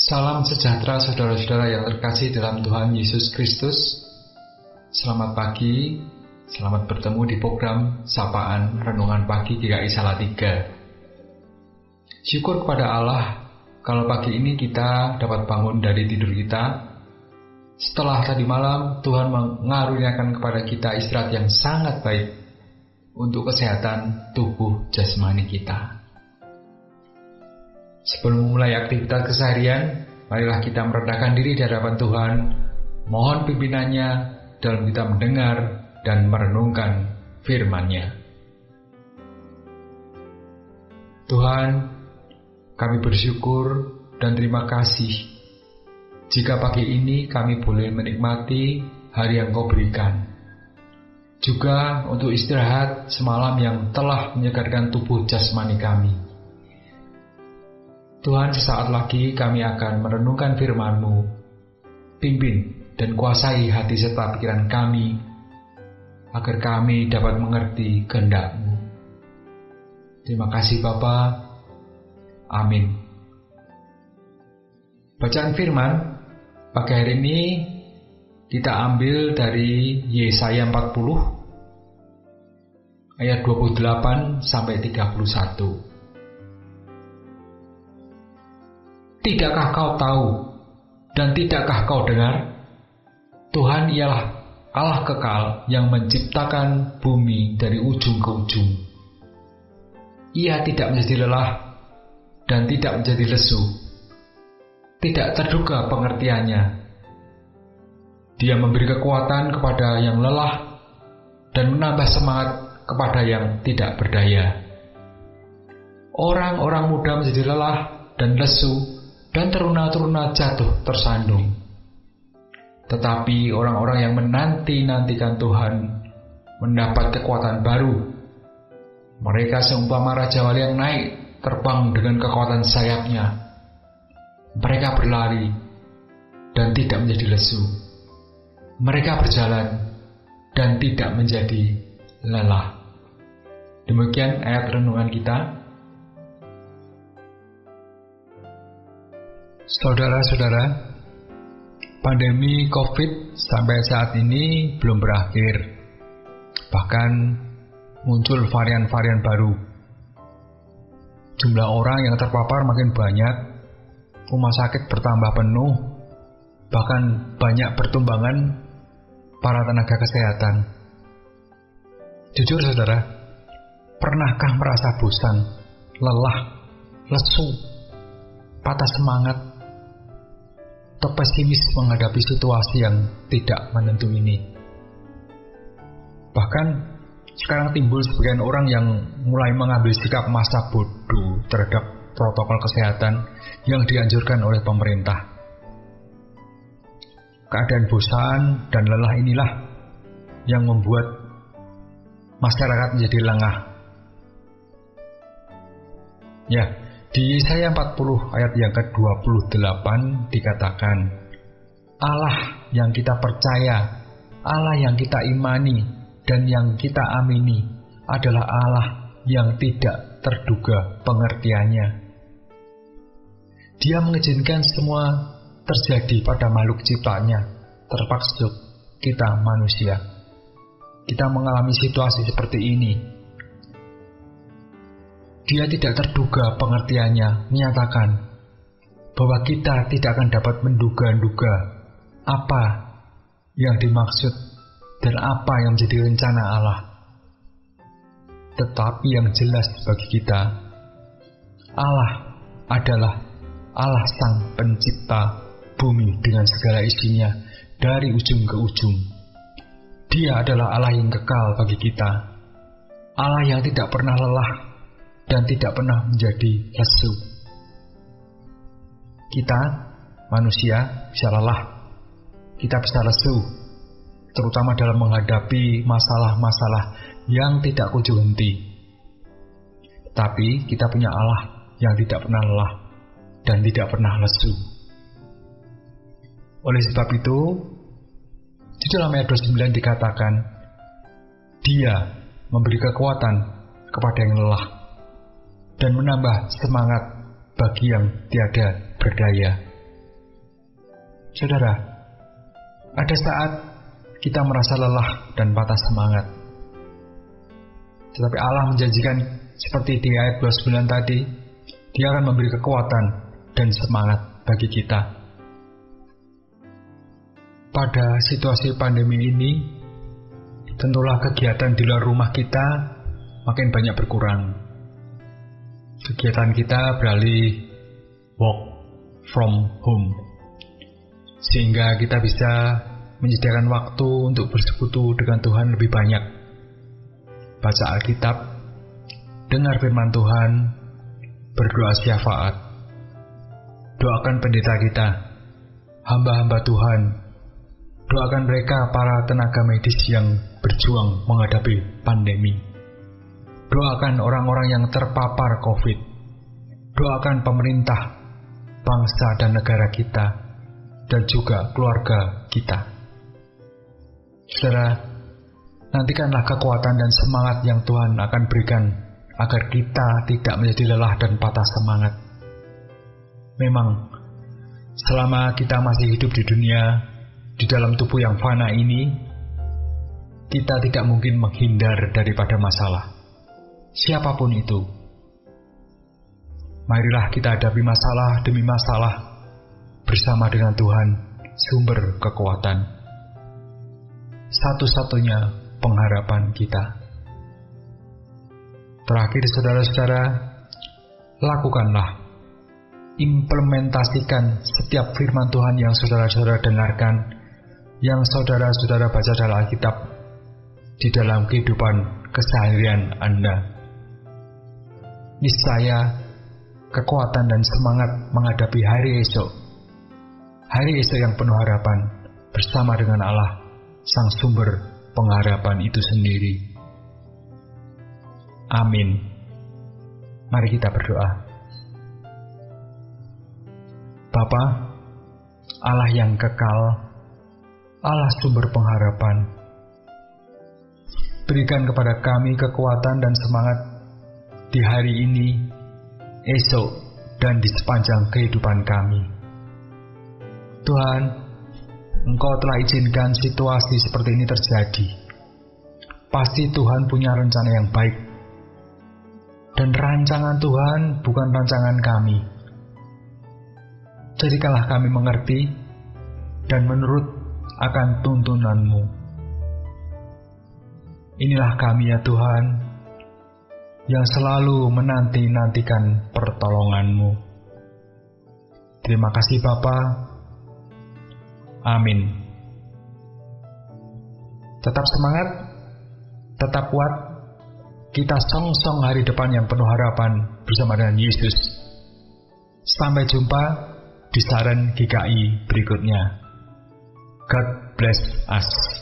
Salam sejahtera saudara-saudara yang terkasih dalam Tuhan Yesus Kristus. Selamat pagi, selamat bertemu di program Sapaan Renungan Pagi GKI Salatiga. Syukur kepada Allah kalau pagi ini kita dapat bangun dari tidur kita. Setelah tadi malam Tuhan mengaruniakan kepada kita istirahat yang sangat baik untuk kesehatan tubuh jasmani kita. Sebelum memulai aktivitas keseharian, marilah kita merendahkan diri di hadapan Tuhan, mohon pimpinannya dalam kita mendengar dan merenungkan firman-Nya. Tuhan, kami bersyukur dan terima kasih jika pagi ini kami boleh menikmati hari yang kau berikan. Juga untuk istirahat semalam yang telah menyegarkan tubuh jasmani kami. Tuhan sesaat lagi kami akan merenungkan firman-Mu. Pimpin dan kuasai hati serta pikiran kami, agar kami dapat mengerti kehendak-Mu. Terima kasih Bapa. Amin. Bacaan firman pagi hari ini kita ambil dari Yesaya 40 ayat 28 sampai 31. Tidakkah kau tahu dan tidakkah kau dengar? Tuhan ialah Allah kekal yang menciptakan bumi dari ujung ke ujung. Ia tidak menjadi lelah dan tidak menjadi lesu. Tidak terduga pengertiannya. Dia memberi kekuatan kepada yang lelah dan menambah semangat kepada yang tidak berdaya. Orang-orang muda menjadi lelah dan lesu dan teruna-teruna jatuh tersandung. Tetapi orang-orang yang menanti-nantikan Tuhan mendapat kekuatan baru. Mereka seumpama Raja Wali yang naik terbang dengan kekuatan sayapnya. Mereka berlari dan tidak menjadi lesu. Mereka berjalan dan tidak menjadi lelah. Demikian ayat renungan kita. Saudara-saudara, pandemi COVID sampai saat ini belum berakhir. Bahkan muncul varian-varian baru. Jumlah orang yang terpapar makin banyak, rumah sakit bertambah penuh, bahkan banyak pertumbangan para tenaga kesehatan. Jujur saudara, pernahkah merasa bosan, lelah, lesu, patah semangat, atau pesimis menghadapi situasi yang tidak menentu ini. Bahkan sekarang timbul sebagian orang yang mulai mengambil sikap masa bodoh terhadap protokol kesehatan yang dianjurkan oleh pemerintah. Keadaan bosan dan lelah inilah yang membuat masyarakat menjadi lengah. Ya, di Yesaya 40 ayat yang ke-28 dikatakan, Allah yang kita percaya, Allah yang kita imani, dan yang kita amini adalah Allah yang tidak terduga pengertiannya. Dia mengizinkan semua terjadi pada makhluk ciptanya, terpaksud kita manusia. Kita mengalami situasi seperti ini dia tidak terduga pengertiannya, menyatakan bahwa kita tidak akan dapat menduga-duga apa yang dimaksud dan apa yang menjadi rencana Allah. Tetapi yang jelas bagi kita, Allah adalah Allah Sang Pencipta bumi dengan segala isinya dari ujung ke ujung. Dia adalah Allah yang kekal bagi kita, Allah yang tidak pernah lelah dan tidak pernah menjadi lesu. Kita, manusia, bisa lelah, kita bisa lesu, terutama dalam menghadapi masalah-masalah yang tidak kunjung henti. Tapi kita punya Allah yang tidak pernah lelah dan tidak pernah lesu. Oleh sebab itu, di dalam ayat 29 dikatakan, Dia memberi kekuatan kepada yang lelah dan menambah semangat bagi yang tiada berdaya. Saudara, ada saat kita merasa lelah dan patah semangat. Tetapi Allah menjanjikan seperti di ayat 29 tadi, Dia akan memberi kekuatan dan semangat bagi kita. Pada situasi pandemi ini, tentulah kegiatan di luar rumah kita makin banyak berkurang. Kegiatan kita beralih work from home, sehingga kita bisa menyediakan waktu untuk bersekutu dengan Tuhan lebih banyak. Baca Alkitab, dengar firman Tuhan, berdoa syafaat. Doakan pendeta kita, hamba-hamba Tuhan. Doakan mereka para tenaga medis yang berjuang menghadapi pandemi. Doakan orang-orang yang terpapar COVID. Doakan pemerintah, bangsa dan negara kita, dan juga keluarga kita. Saudara, nantikanlah kekuatan dan semangat yang Tuhan akan berikan agar kita tidak menjadi lelah dan patah semangat. Memang, selama kita masih hidup di dunia, di dalam tubuh yang fana ini, kita tidak mungkin menghindar daripada masalah. Siapa pun itu, marilah kita hadapi masalah demi masalah bersama dengan Tuhan, sumber kekuatan satu-satunya pengharapan kita. Terakhir, saudara-saudara, lakukanlah, implementasikan setiap firman Tuhan yang saudara-saudara dengarkan, yang saudara-saudara baca dalam Alkitab di dalam kehidupan keseharian Anda. Niscaya kekuatan dan semangat menghadapi hari esok, hari esok yang penuh harapan bersama dengan Allah sang sumber pengharapan itu sendiri. Amin. Mari kita berdoa. Bapa, Allah yang kekal, Allah sumber pengharapan, berikan kepada kami kekuatan dan semangat di hari ini, esok, dan di sepanjang kehidupan kami. Tuhan, Engkau telah izinkan situasi seperti ini terjadi. Pasti Tuhan punya rencana yang baik. Dan rancangan Tuhan bukan rancangan kami. Jadikanlah kami mengerti dan menurut akan tuntunanmu. Inilah kami ya Tuhan, yang selalu menanti-nantikan pertolonganmu. Terima kasih Bapak Amin. Tetap semangat, tetap kuat. Kita song-song hari depan yang penuh harapan bersama dengan Yesus. Sampai jumpa di saran GKI berikutnya. God bless us.